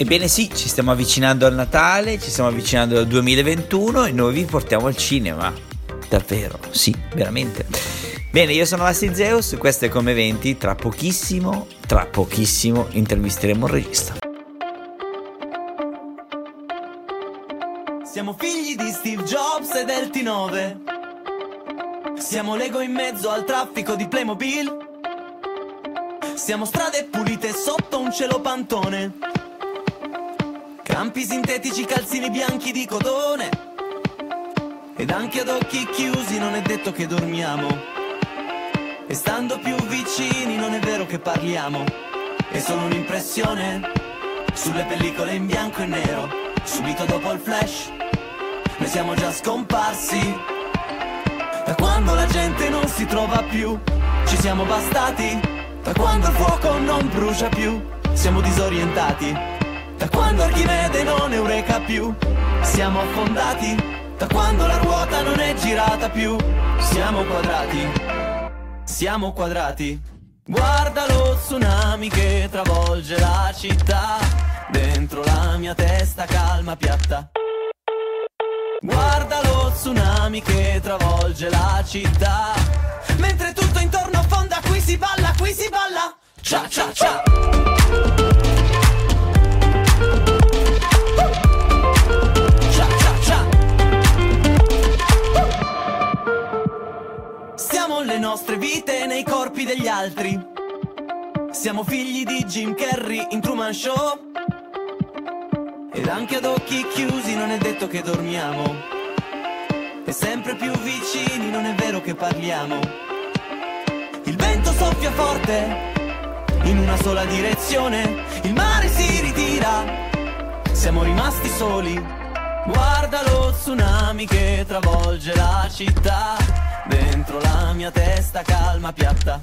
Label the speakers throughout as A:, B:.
A: Ebbene sì, ci stiamo avvicinando al Natale, ci stiamo avvicinando al 2021 e noi vi portiamo al cinema. Davvero, sì, veramente. Bene, io sono Asti Zeus, questo è Come Eventi, tra pochissimo, tra pochissimo intervisteremo il regista.
B: Siamo figli di Steve Jobs e del T9. Siamo Lego in mezzo al traffico di Playmobil. Siamo strade pulite sotto un cielo pantone. Campi sintetici, calzini bianchi di cotone. Ed anche ad occhi chiusi non è detto che dormiamo. E stando più vicini non è vero che parliamo. È solo un'impressione sulle pellicole in bianco e nero. Subito dopo il flash, noi siamo già scomparsi. Da quando la gente non si trova più, ci siamo bastati. Da quando il fuoco non brucia più, siamo disorientati. Da quando Archimede non eureka più, siamo affondati. Da quando la ruota non è girata più, siamo quadrati. Siamo quadrati. Guarda lo tsunami che travolge la città. Dentro la mia testa calma piatta. Guarda lo tsunami che travolge la città. Mentre tutto intorno affonda, qui si balla, qui si balla. Cia cia cia. Nostre vite nei corpi degli altri. Siamo figli di Jim Carrey in Truman Show. Ed anche ad occhi chiusi non è detto che dormiamo. E sempre più vicini non è vero che parliamo. Il vento soffia forte in una sola direzione. Il mare si ritira. Siamo rimasti soli. Guarda lo tsunami che travolge la città. Dentro la mia testa calma piatta.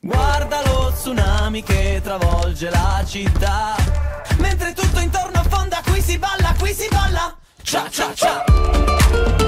B: Guarda lo tsunami che travolge la città. Mentre tutto intorno affonda, qui si balla, qui si balla. Cia cia cia.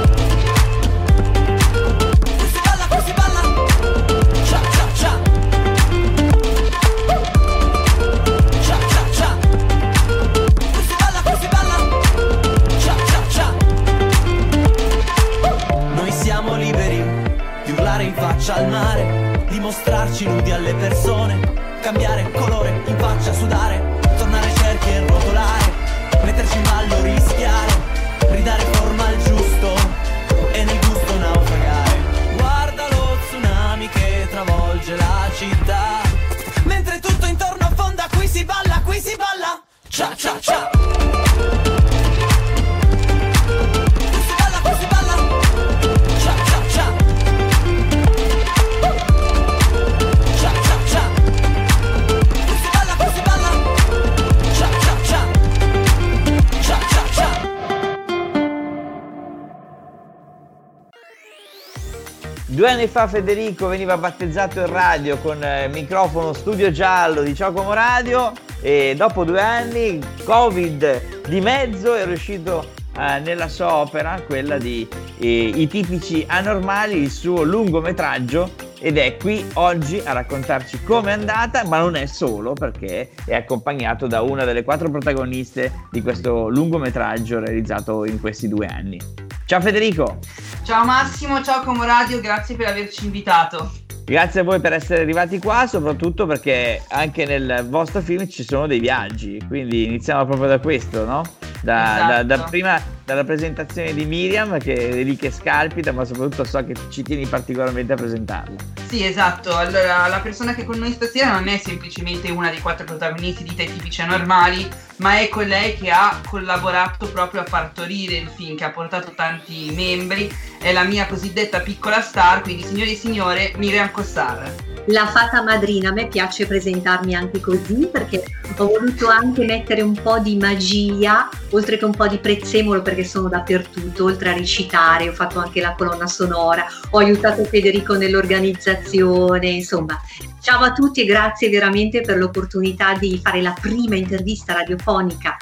A: Due anni fa Federico veniva battezzato in radio con eh, microfono studio giallo di Ciocomo Radio e dopo due anni, Covid di mezzo, è riuscito eh, nella sua opera, quella di eh, I tipici anormali, il suo lungometraggio ed è qui oggi a raccontarci come è andata, ma non è solo perché è accompagnato da una delle quattro protagoniste di questo lungometraggio realizzato in questi due anni. Ciao Federico!
C: Ciao Massimo, ciao Como Radio, grazie per averci invitato.
A: Grazie a voi per essere arrivati qua, soprattutto perché anche nel vostro film ci sono dei viaggi, quindi iniziamo proprio da questo, no? Da, da- da
C: Esatto.
A: prima dalla presentazione di Miriam, che è lì che scalpita, ma soprattutto so che ci tieni particolarmente a presentarla.
C: Sì, esatto. Allora, la persona che è con noi stasera non è semplicemente una dei quattro protagonisti di Te tipici anormali, ma è colei che ha collaborato proprio a partorire il film, che ha portato tanti membri. È la mia cosiddetta piccola star, quindi signori e signore, Miriam Cossar.
D: La fata madrina, a me piace presentarmi anche così perché ho voluto anche mettere un po' di magia, oltre che un po' di prezzemolo per perché sono dappertutto, oltre a recitare, ho fatto anche la colonna sonora, ho aiutato Federico nell'organizzazione, insomma. Ciao a tutti e grazie veramente per l'opportunità di fare la prima intervista radiofonica,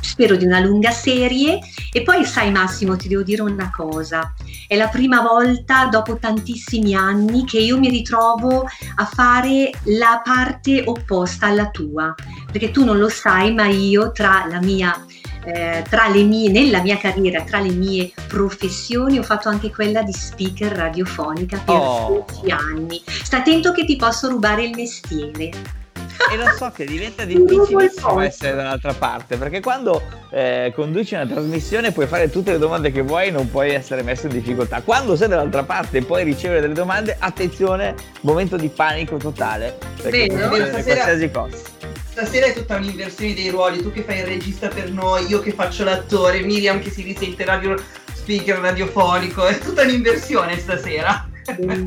D: spero di una lunga serie. E poi sai Massimo, ti devo dire una cosa, è la prima volta dopo tantissimi anni che io mi ritrovo a fare la parte opposta alla tua, perché tu non lo sai, ma io tra la mia eh, tra le mie, nella mia carriera, tra le mie professioni, ho fatto anche quella di speaker radiofonica per oh. 10 anni. Sta attento che ti posso rubare il mestiere.
A: E lo so che diventa difficilissimo essere dall'altra parte perché quando eh, conduci una trasmissione puoi fare tutte le domande che vuoi non puoi essere messo in difficoltà. Quando sei dall'altra parte e puoi ricevere delle domande attenzione momento di panico totale perché
C: Bene, può qualsiasi cosa stasera è tutta un'inversione dei ruoli, tu che fai il regista per noi, io che faccio l'attore, Miriam che si risente radio speaker radiofonico, è tutta un'inversione stasera.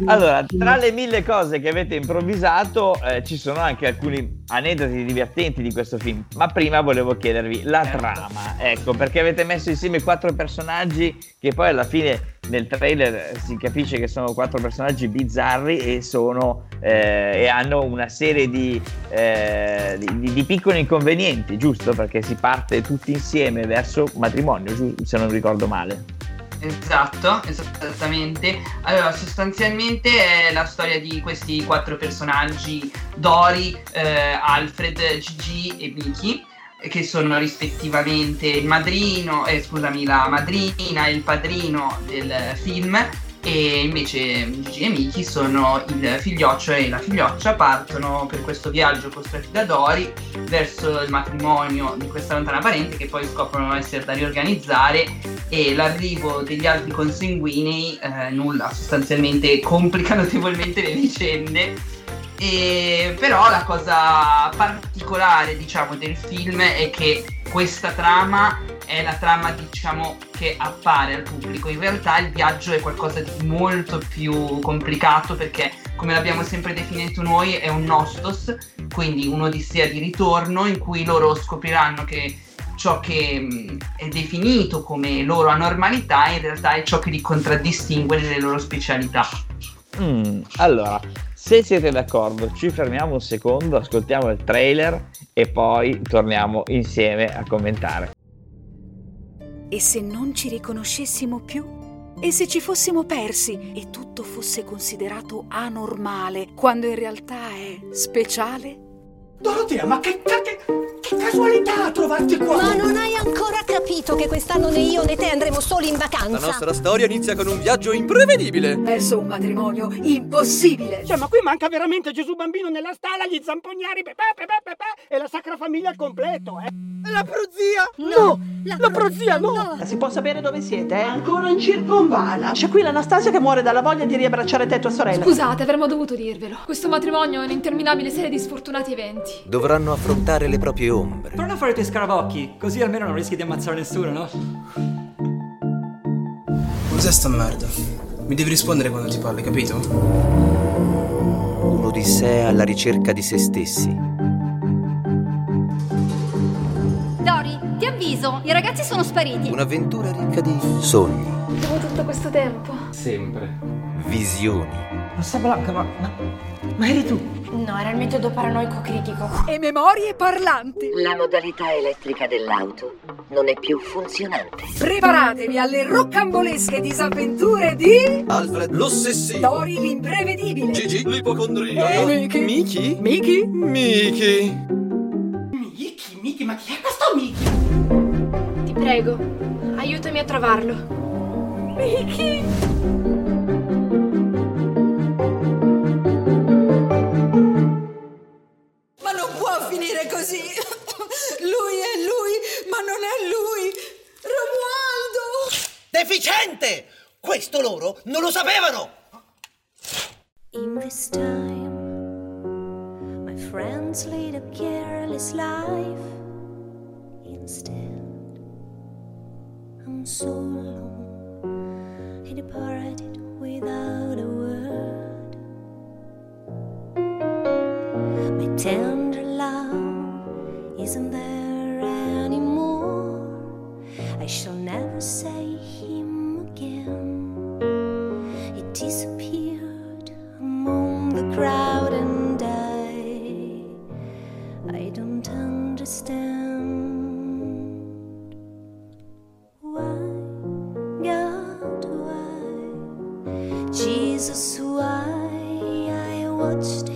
A: Allora, tra le mille cose che avete improvvisato eh, ci sono anche alcuni aneddoti divertenti di questo film, ma prima volevo chiedervi la certo. trama, ecco, perché avete messo insieme quattro personaggi che poi alla fine nel trailer si capisce che sono quattro personaggi bizzarri e, sono, eh, e hanno una serie di, eh, di, di, piccoli inconvenienti, giusto? Perché si parte tutti insieme verso matrimonio, se non ricordo male.
C: Esatto, esattamente. Allora, sostanzialmente è la storia di questi quattro personaggi, Dori, eh, Alfred, Gigi e Vicky, che sono rispettivamente il madrino, eh, scusami, la madrina e il padrino del film e invece Gigi e Miki sono il figlioccio e la figlioccia partono per questo viaggio costretti da Dori verso il matrimonio di questa lontana parente che poi scoprono essere da riorganizzare e l'arrivo degli altri consanguinei eh, nulla sostanzialmente complica notevolmente le vicende. E però la cosa particolare diciamo del film è che questa trama è la trama diciamo che appare al pubblico in realtà il viaggio è qualcosa di molto più complicato perché come l'abbiamo sempre definito noi è un nostos quindi un'odissea di ritorno in cui loro scopriranno che ciò che è definito come loro anormalità in realtà è ciò che li contraddistingue nelle loro specialità
A: mm, allora se siete d'accordo, ci fermiamo un secondo, ascoltiamo il trailer e poi torniamo insieme a commentare.
E: E se non ci riconoscessimo più? E se ci fossimo persi e tutto fosse considerato anormale, quando in realtà è speciale?
F: Dorotea, ma che, che, che casualità trovarti qua!
G: Ma non hai ancora capito che quest'anno né io né te andremo soli in vacanza?
H: La nostra storia inizia con un viaggio imprevedibile!
E: Verso un matrimonio impossibile!
F: Cioè, ma qui manca veramente Gesù bambino nella stalla, gli zamponieri, pepe, pepe, pepe, e la sacra famiglia al completo, eh! La prozia!
G: No!
F: La, la prozia, no.
G: no!
I: Si può sapere dove siete? Eh?
F: Ancora in circonvala!
I: C'è qui l'Anastasia che muore dalla voglia di riabbracciare te e tua sorella.
J: Scusate, avremmo dovuto dirvelo. Questo matrimonio è un'interminabile serie di sfortunati eventi.
H: Dovranno affrontare le proprie ombre.
K: Prova a fare i tuoi scarabocchi, così almeno non rischi di ammazzare nessuno, no?
L: Cos'è sta merda? Mi devi rispondere quando ti parli, capito?
H: Un'odissea alla ricerca di se stessi.
G: Dori, ti avviso, i ragazzi sono spariti.
H: Un'avventura ricca di sogni.
J: Dopo tutto questo tempo.
K: Sempre.
H: Visioni.
I: Rossa Blanca, ma, ma, eri tu?
J: No, era il metodo paranoico critico.
E: E memorie parlanti.
M: La modalità elettrica dell'auto non è più funzionante.
E: Preparatevi alle roccambolesche disavventure di...
H: Alfred l'ossessivo.
E: Dori l'imprevedibile.
H: Gigi l'ipocondriaco.
E: E...
K: Miki.
H: Miki?
E: Miki?
H: Miki.
F: Miki, Miki, ma chi è questo Miki?
J: Ti prego, aiutami a trovarlo.
E: Miki! Non
F: lo sapevano!
N: In this time, my friends lead a careless life. Instead, I'm so alone. He departed without a word. My tender love isn't there anymore. I shall never say him again. Jesus, why I watched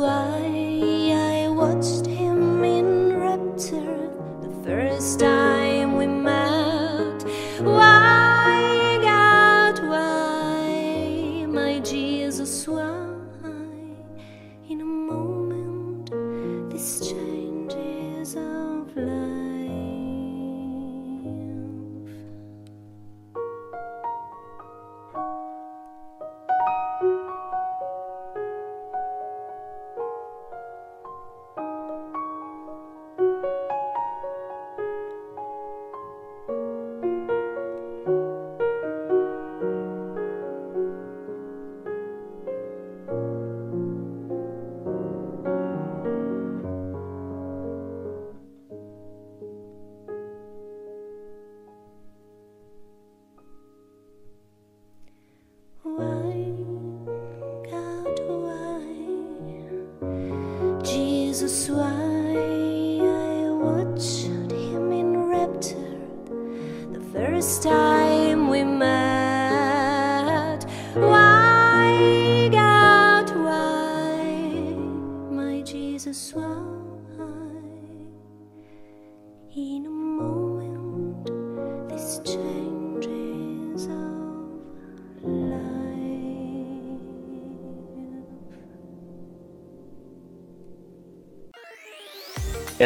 N: ไว้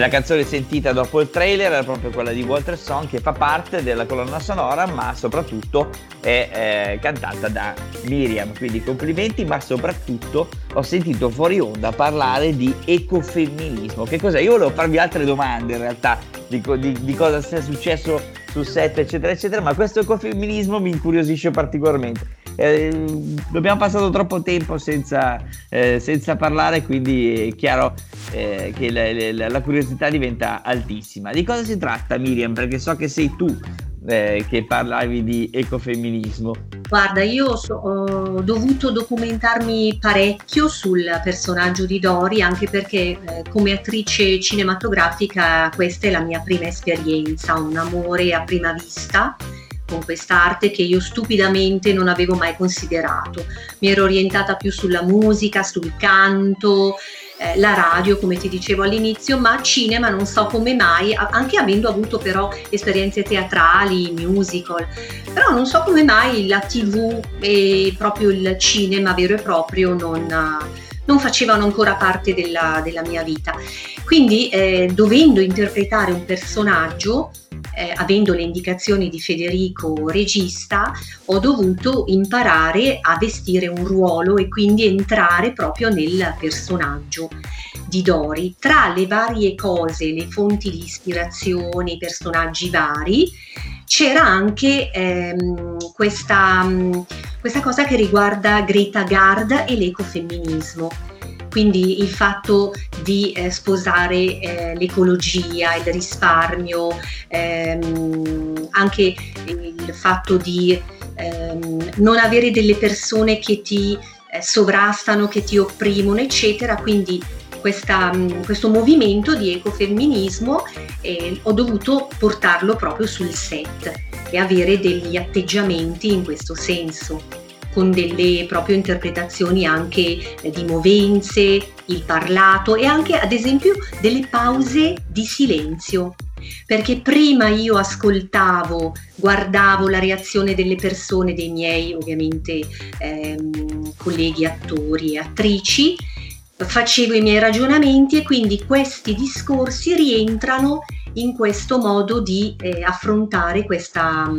A: la canzone sentita dopo il trailer era proprio quella di Walter Song che fa parte della colonna sonora ma soprattutto è eh, cantata da Miriam, quindi complimenti ma soprattutto ho sentito fuori onda parlare di ecofemminismo. Che cos'è? Io volevo farvi altre domande in realtà di, di- di cosa sia successo sul set eccetera eccetera ma questo ecofemminismo mi incuriosisce particolarmente. Eh, abbiamo passato troppo tempo senza, eh, senza parlare, quindi è chiaro eh, che la, la- la curiosità diventa altissima. Di cosa si tratta, Miriam? Perché so che sei tu eh, che parlavi di ecofemminismo.
D: Guarda, io so- ho dovuto documentarmi parecchio sul personaggio di Dori, anche perché eh, come attrice cinematografica questa è la mia prima esperienza, un amore a prima vista con quest'arte che io stupidamente non avevo mai considerato. Mi ero orientata più sulla musica, sul canto, eh, la radio, come ti dicevo all'inizio, ma cinema non so come mai, anche avendo avuto però esperienze teatrali, musical, però non so come mai la tv e proprio il cinema vero e proprio non, non facevano ancora parte della, della mia vita. Quindi eh, dovendo interpretare un personaggio, eh, avendo le indicazioni di Federico regista, ho dovuto imparare a vestire un ruolo e quindi entrare proprio nel personaggio di Dori. Tra le varie cose, le fonti di ispirazione, i personaggi vari, c'era anche ehm, questa, mh, questa cosa che riguarda Greta Gard e l'ecofemminismo. Quindi il fatto di eh, sposare eh, l'ecologia, il risparmio, ehm, anche il fatto di ehm, non avere delle persone che ti eh, sovrastano, che ti opprimono, eccetera. Quindi questa, mh, questo movimento di ecofemminismo eh, ho dovuto portarlo proprio sul set e avere degli atteggiamenti in questo senso. Con delle proprio interpretazioni anche eh, di movenze, il parlato e anche ad esempio delle pause di silenzio. Perché prima io ascoltavo, guardavo la reazione delle persone, dei miei ovviamente ehm, colleghi attori e attrici, facevo i miei ragionamenti e quindi questi discorsi rientrano in questo modo di eh, affrontare questa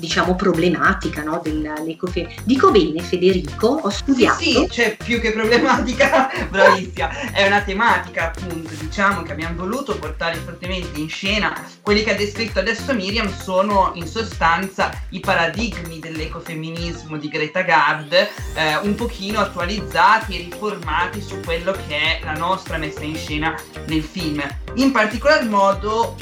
D: diciamo problematica no, dell'ecofeminismo. Dico bene Federico, ho studiato.
C: Sì, sì, cioè più che problematica, bravissima, è una tematica appunto diciamo che abbiamo voluto portare fortemente in scena. Quelli che ha descritto adesso Miriam sono in sostanza i paradigmi dell'ecofemminismo di Greta Gard, eh, un pochino attualizzati e riformati su quello che è la nostra messa in scena nel film. In particolar modo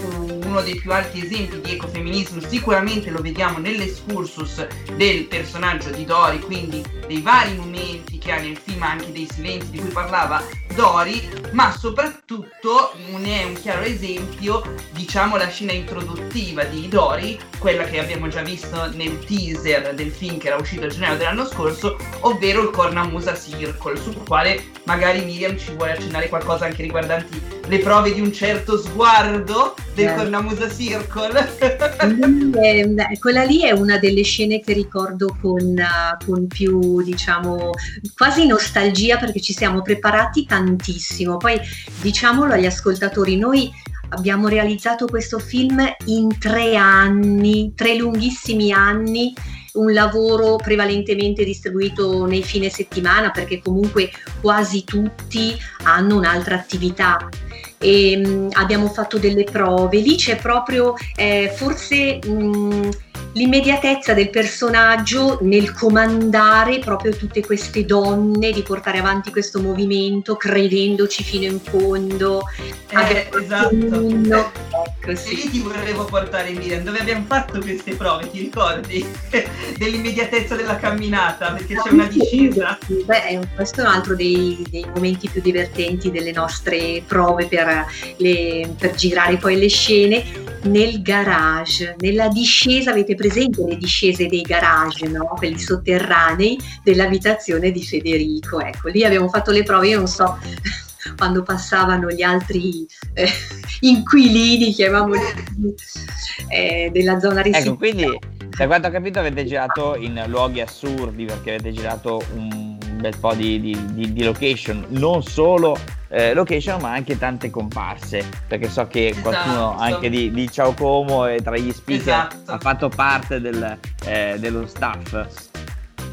C: uno dei più alti esempi di ecofemminismo sicuramente lo vediamo nell'escursus del personaggio di Dori, quindi dei vari momenti che ha nel film, anche dei silenzi di cui parlava Dori, ma soprattutto ne è un chiaro esempio, diciamo, la scena introduttiva di Dori, quella che abbiamo già visto nel teaser del film che era uscito a gennaio dell'anno scorso, ovvero il Cornamusa Circle, sul quale magari Miriam ci vuole accennare qualcosa anche riguardanti le prove di un certo sguardo del
D: Eh.
C: Cornamusa Circle.
D: Eh, quella lì è una delle scene che ricordo con, eh, con più, diciamo, quasi nostalgia perché ci siamo preparati tantissimo. Poi diciamolo agli ascoltatori, noi abbiamo realizzato questo film in tre anni, tre lunghissimi anni un lavoro prevalentemente distribuito nei fine settimana perché comunque quasi tutti hanno un'altra attività. E mh, abbiamo fatto delle prove. Lì c'è proprio eh, forse mh, l'immediatezza del personaggio nel comandare proprio tutte queste donne di portare avanti questo movimento credendoci fino in fondo.
C: Eh, esatto.
D: Ecco,
C: E lì ti volevo portare Miriam, dove abbiamo fatto queste prove, ti ricordi? Dell'immediatezza della camminata, perché c'è una discesa.
D: Beh, questo è un altro dei, dei momenti più divertenti delle nostre prove per, le- per girare poi le scene nel garage, nella discesa, avete presente le discese dei garage, no? quelli sotterranei dell'abitazione di Federico. Ecco, lì abbiamo fatto le prove, io non so quando passavano gli altri eh, inquilini, chiamiamoli eh, della zona
A: Ecco,
D: residenziale.
A: quindi da quanto ho capito avete girato in luoghi assurdi perché avete girato un bel po' di, di- di- di location, non solo eh, location ma anche tante comparse, perché so che qualcuno
C: Esatto.
A: anche di, di Ciao Como e tra gli speaker
C: Esatto.
A: ha fatto parte del, eh, dello staff.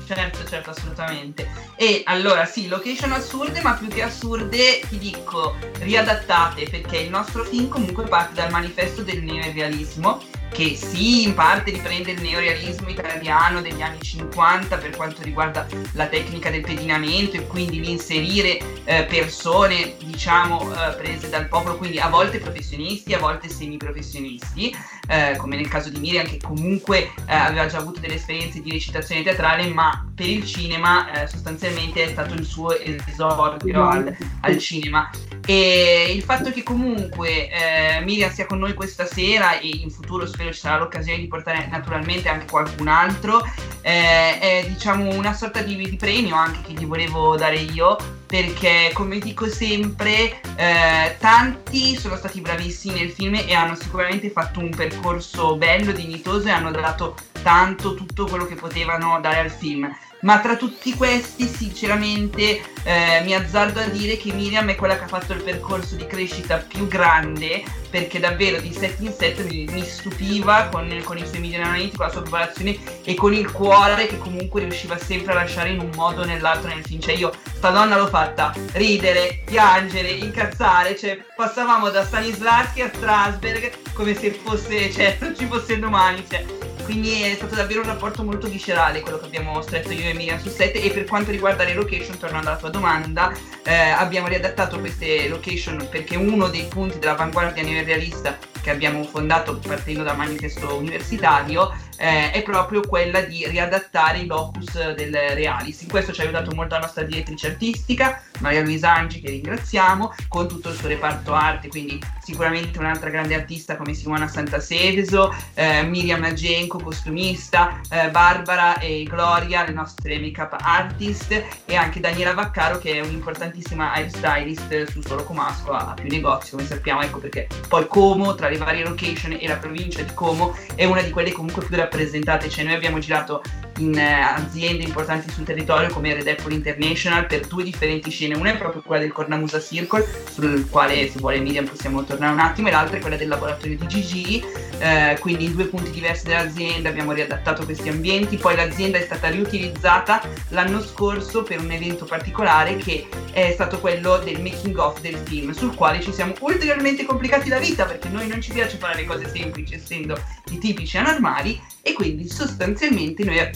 C: Certo, certo, assolutamente. E allora sì, location assurde, ma più che assurde ti dico riadattate, perché il nostro film comunque parte dal manifesto del neorealismo, che sì, in parte riprende il neorealismo italiano degli anni 50 per quanto riguarda la tecnica del pedinamento e quindi l'inserire eh, persone, diciamo, eh, prese dal popolo, quindi a volte professionisti, a volte semiprofessionisti, eh, come nel caso di Miriam che comunque eh, aveva già avuto delle esperienze di recitazione teatrale, ma per il cinema eh, sostanzialmente è stato il suo esordio al, al cinema. E il fatto che comunque eh, Miriam sia con noi questa sera e in futuro spero ci sarà l'occasione di portare naturalmente anche qualcun altro, eh, è diciamo una sorta di, di premio anche che gli volevo dare io perché come dico sempre eh, tanti sono stati bravissimi nel film e hanno sicuramente fatto un percorso bello, dignitoso e hanno dato tanto tutto quello che potevano dare al film. Ma tra tutti questi, sinceramente, eh, mi azzardo a dire che Miriam è quella che ha fatto il percorso di crescita più grande, perché davvero di set in set mi, mi stupiva con, con i suoi miglioramenti, con la sua preparazione e con il cuore che comunque riusciva sempre a lasciare in un modo o nell'altro nel film. Cioè io, sta donna l'ho fatta ridere, piangere, incazzare, cioè passavamo da Stanislavski a Strasberg come se fosse, cioè non ci fosse domani, cioè. Quindi è stato davvero un rapporto molto viscerale quello che abbiamo stretto io e Miriam sul set e per quanto riguarda le location, tornando alla tua domanda, eh, abbiamo riadattato queste location perché uno dei punti dell'avanguardia neorealista che abbiamo fondato partendo dal manifesto universitario eh, è proprio quella di riadattare i locus del Realis. In questo ci ha aiutato molto la nostra direttrice artistica, Maria Luisa Angi, che ringraziamo, con tutto il suo reparto arte, quindi sicuramente un'altra grande artista come Simona Santaseveso, eh, Miriam Nagenko, costumista, eh, Barbara e Gloria, le nostre make-up artist, e anche Daniela Vaccaro, che è un'importantissima hairstylist su Solo Comasco, ha più negozi, come sappiamo, ecco perché poi Como, tra le varie location e la provincia di Como, è una di quelle comunque più rappresentate, cioè noi abbiamo girato in eh, aziende importanti sul territorio come Red Apple International per due differenti scene, una è proprio quella del Cornamusa Circle, sul quale se vuole Miriam possiamo tornare un attimo, e l'altra è quella del laboratorio di Gigi, eh, quindi in due punti diversi dell'azienda abbiamo riadattato questi ambienti, poi l'azienda è stata riutilizzata l'anno scorso per un evento particolare che è stato quello del making of del film, sul quale ci siamo ulteriormente complicati la vita perché noi non ci piace fare le cose semplici essendo i tipici anormali e quindi sostanzialmente noi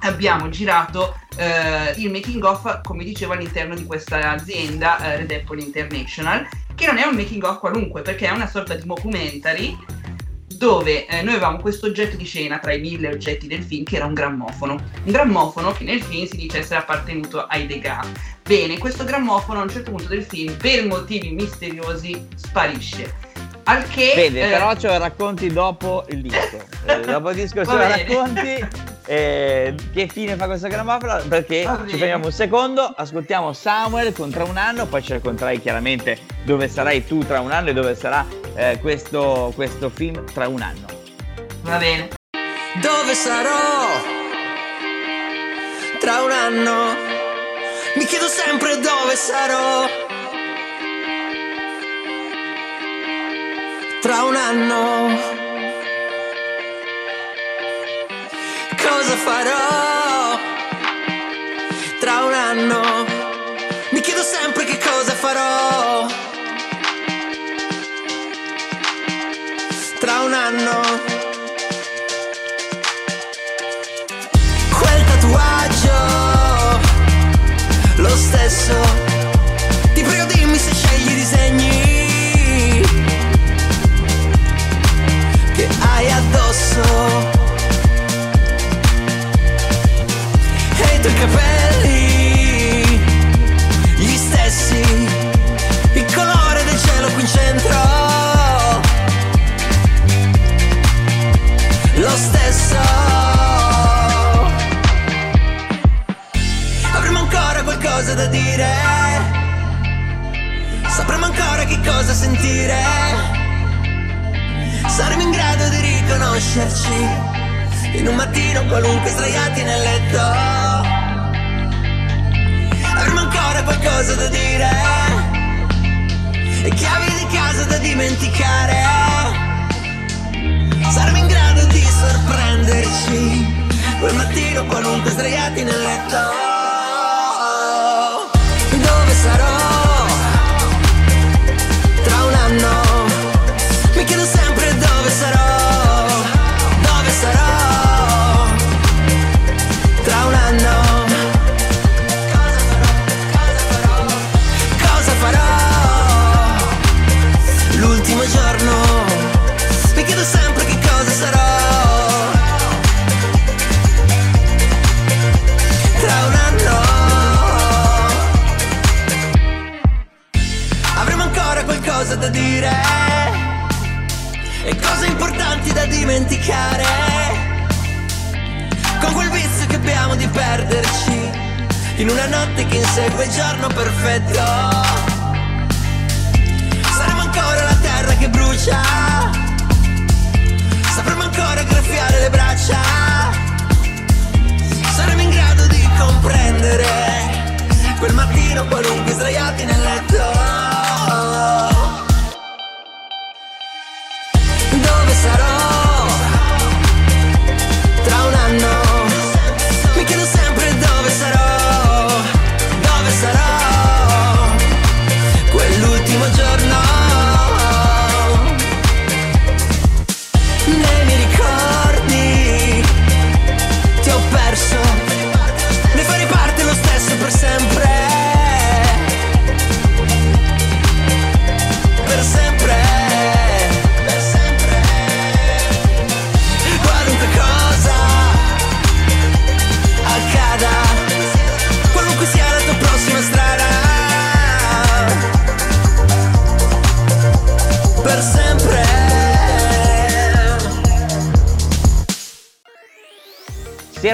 C: abbiamo girato eh, il making of come dicevo all'interno di questa azienda eh, Red Apple International che non è un making of qualunque perché è una sorta di documentary dove eh, noi avevamo questo oggetto di scena tra i mille oggetti del film che era un grammofono. Un grammofono che nel film si dice essere appartenuto ai Degas bene questo grammofono a un certo punto del film per motivi misteriosi sparisce al che
A: Vede,
C: eh,
A: però ce lo racconti dopo il disco. Eh, dopo il disco ce lo racconti. eh, che fine fa questa grammofono? Perché ci fermiamo un secondo, ascoltiamo Samuel con tra un anno, poi ci racconterai chiaramente dove sarai tu tra un anno e dove sarà eh, questo, questo film tra un anno.
C: va bene
O: Dove sarò? Tra un anno Mi chiedo sempre dove sarò Tra un anno Cosa farò? Riconoscerci In un mattino qualunque sdraiati nel letto. Avremo ancora qualcosa da dire. E chiavi di casa da dimenticare. Saremo in grado di sorprenderci. Quel mattino qualunque sdraiati nel letto. Dove sarò?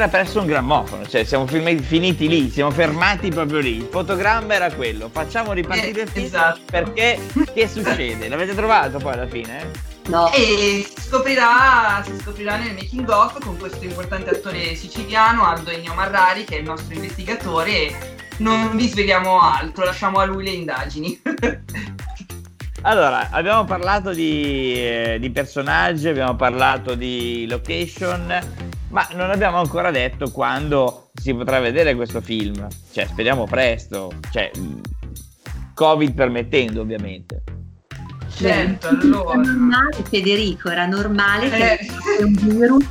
A: Era perso un grammofono, cioè siamo finiti lì, siamo fermati proprio lì. Il fotogramma era quello, facciamo ripartire
C: Eh,
A: il film
C: esatto.
A: perché che succede? L'avete trovato poi alla fine?
D: No.
C: E si scoprirà, si scoprirà nel making of con questo importante attore siciliano, Aldo Ennio Marrari, che è il nostro investigatore. E non vi sveliamo altro, lasciamo a lui le indagini.
A: Allora, abbiamo parlato di, eh, di personaggi, abbiamo parlato di location, ma non abbiamo ancora detto quando si potrà vedere questo film. Cioè, speriamo presto, cioè, mh, Covid permettendo ovviamente.
C: certo,
D: Era
C: allora.
D: normale, Federico, era normale che
C: Eh.
D: un virus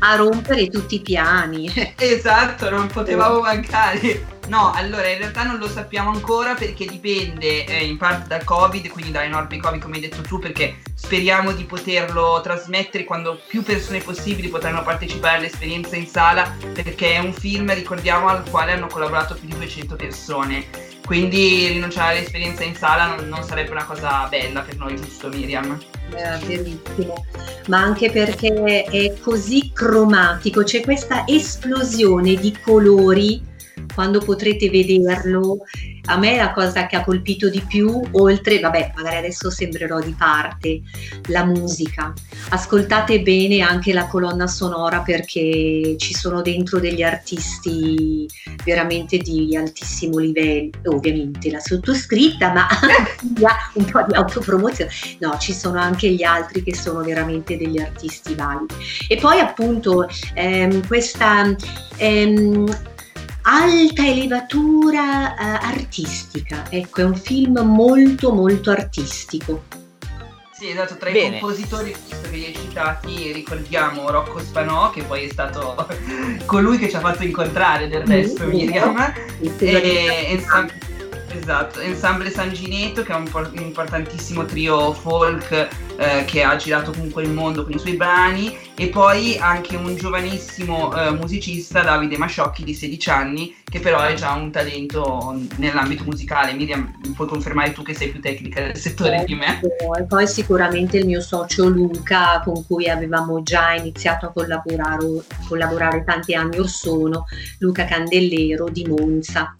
D: a rompere tutti i piani.
C: Esatto, non potevamo mancare. No, allora in realtà non lo sappiamo ancora perché dipende eh, in parte dal Covid, quindi dalle norme Covid come hai detto tu, perché speriamo di poterlo trasmettere quando più persone possibili potranno partecipare all'esperienza in sala, perché è un film, ricordiamo, al quale hanno collaborato più di 200 persone. Quindi rinunciare all'esperienza in sala non, non sarebbe una cosa bella per noi, giusto Miriam?
D: Era verissimo, ma anche perché è così cromatico, c'è questa esplosione di colori quando potrete vederlo. A me la cosa che ha colpito di più, oltre, vabbè, magari adesso sembrerò di parte, la musica. Ascoltate bene anche la colonna sonora perché ci sono dentro degli artisti veramente di altissimo livello, ovviamente la sottoscritta, ma un po' di autopromozione. No, ci sono anche gli altri che sono veramente degli artisti validi. E poi appunto ehm, questa ehm, alta elevatura eh, artistica, ecco, è un film molto molto artistico.
C: Sì, esatto, tra
A: Bene.
C: i compositori visto che li hai citati ricordiamo Rocco Spanò che poi è stato colui che ci ha fatto incontrare del resto
D: Mm,
C: Miriam
D: Il
C: e Ensam- esatto, Ensemble San Gineto che è un, un importantissimo trio folk eh, che ha girato comunque il mondo con i suoi brani e poi anche un giovanissimo eh, musicista Davide Masciocchi di 16 anni che però è già un talento nell'ambito musicale Miriam puoi confermare tu che sei più tecnica del settore di me
D: E poi sicuramente il mio socio Luca, con cui avevamo già iniziato a collaborare, collaborare tanti anni or sono, Luca Candellero di Monza.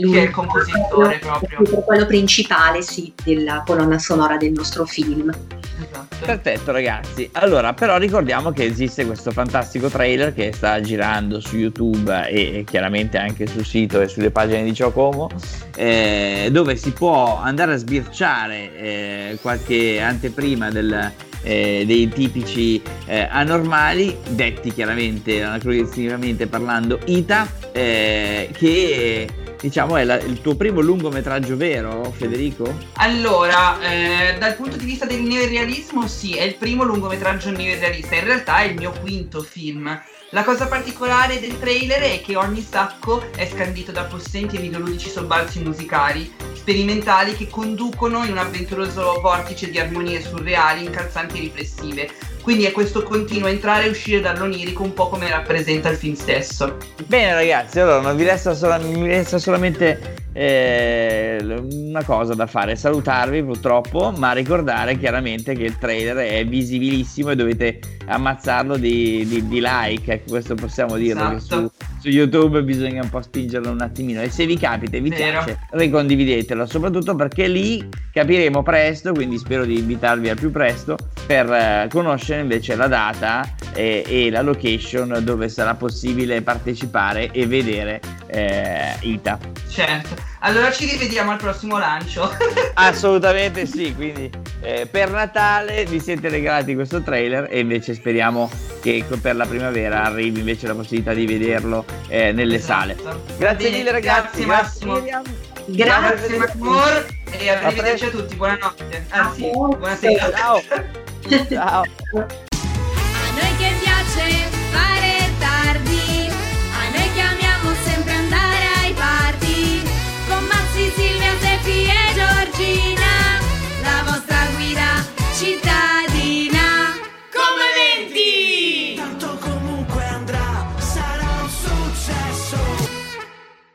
D: Lui
C: Che è il compositore proprio.
D: è quello principale, sì, della colonna sonora del nostro film.
C: Esatto.
A: Perfetto ragazzi, allora però ricordiamo che esiste questo fantastico trailer che sta girando su YouTube e, e chiaramente anche sul sito e sulle pagine di Ciocomo eh, dove si può andare a sbirciare eh, qualche anteprima del, eh, dei tipici eh, anormali, detti chiaramente anacronisticamente parlando ITA, eh, che diciamo è la- il tuo primo lungometraggio vero Federico?
C: Allora, eh, dal punto di vista del neorealismo, sì, è il primo lungometraggio neorealista. In realtà è il mio quinto film. La cosa particolare del trailer è che ogni sacco è scandito da possenti e videoludici sobbalzi musicali, sperimentali che conducono in un avventuroso vortice di armonie surreali, incalzanti e riflessive. Quindi è questo continuo entrare e uscire dall'onirico un po' come rappresenta il film stesso.
A: Bene ragazzi, allora non vi resta, sola- mi resta solamente eh, una cosa da fare, salutarvi purtroppo, ma ricordare chiaramente che il trailer è visibilissimo e dovete ammazzarlo di, di- di like, ecco, questo possiamo dirlo,
C: Esatto.
A: su, su YouTube bisogna un po' spingerlo un attimino e se vi capita e vi
C: Vero.
A: piace ricondividetelo, soprattutto perché lì capiremo presto, quindi spero di invitarvi al più presto per eh, conoscere invece la data e, e la location dove sarà possibile partecipare e vedere eh, Ita.
C: Certo. Allora ci rivediamo al prossimo lancio.
A: Assolutamente sì, quindi eh, per Natale vi siete regalati questo trailer e invece speriamo che per la primavera arrivi invece la possibilità di vederlo eh, nelle sale. Grazie
C: Bene,
A: mille ragazzi,
C: grazie, Massimo.
A: Miriam.
C: Grazie Macmor e
A: A
C: arrivederci
A: presto.
C: a tutti, buonanotte. Anzi, buonasera.
A: Ciao. Ciao.
D: A
G: noi che piace fare tardi, a noi che amiamo sempre andare ai party, con Mazzi, Silvia, Zeppi e Giorgina.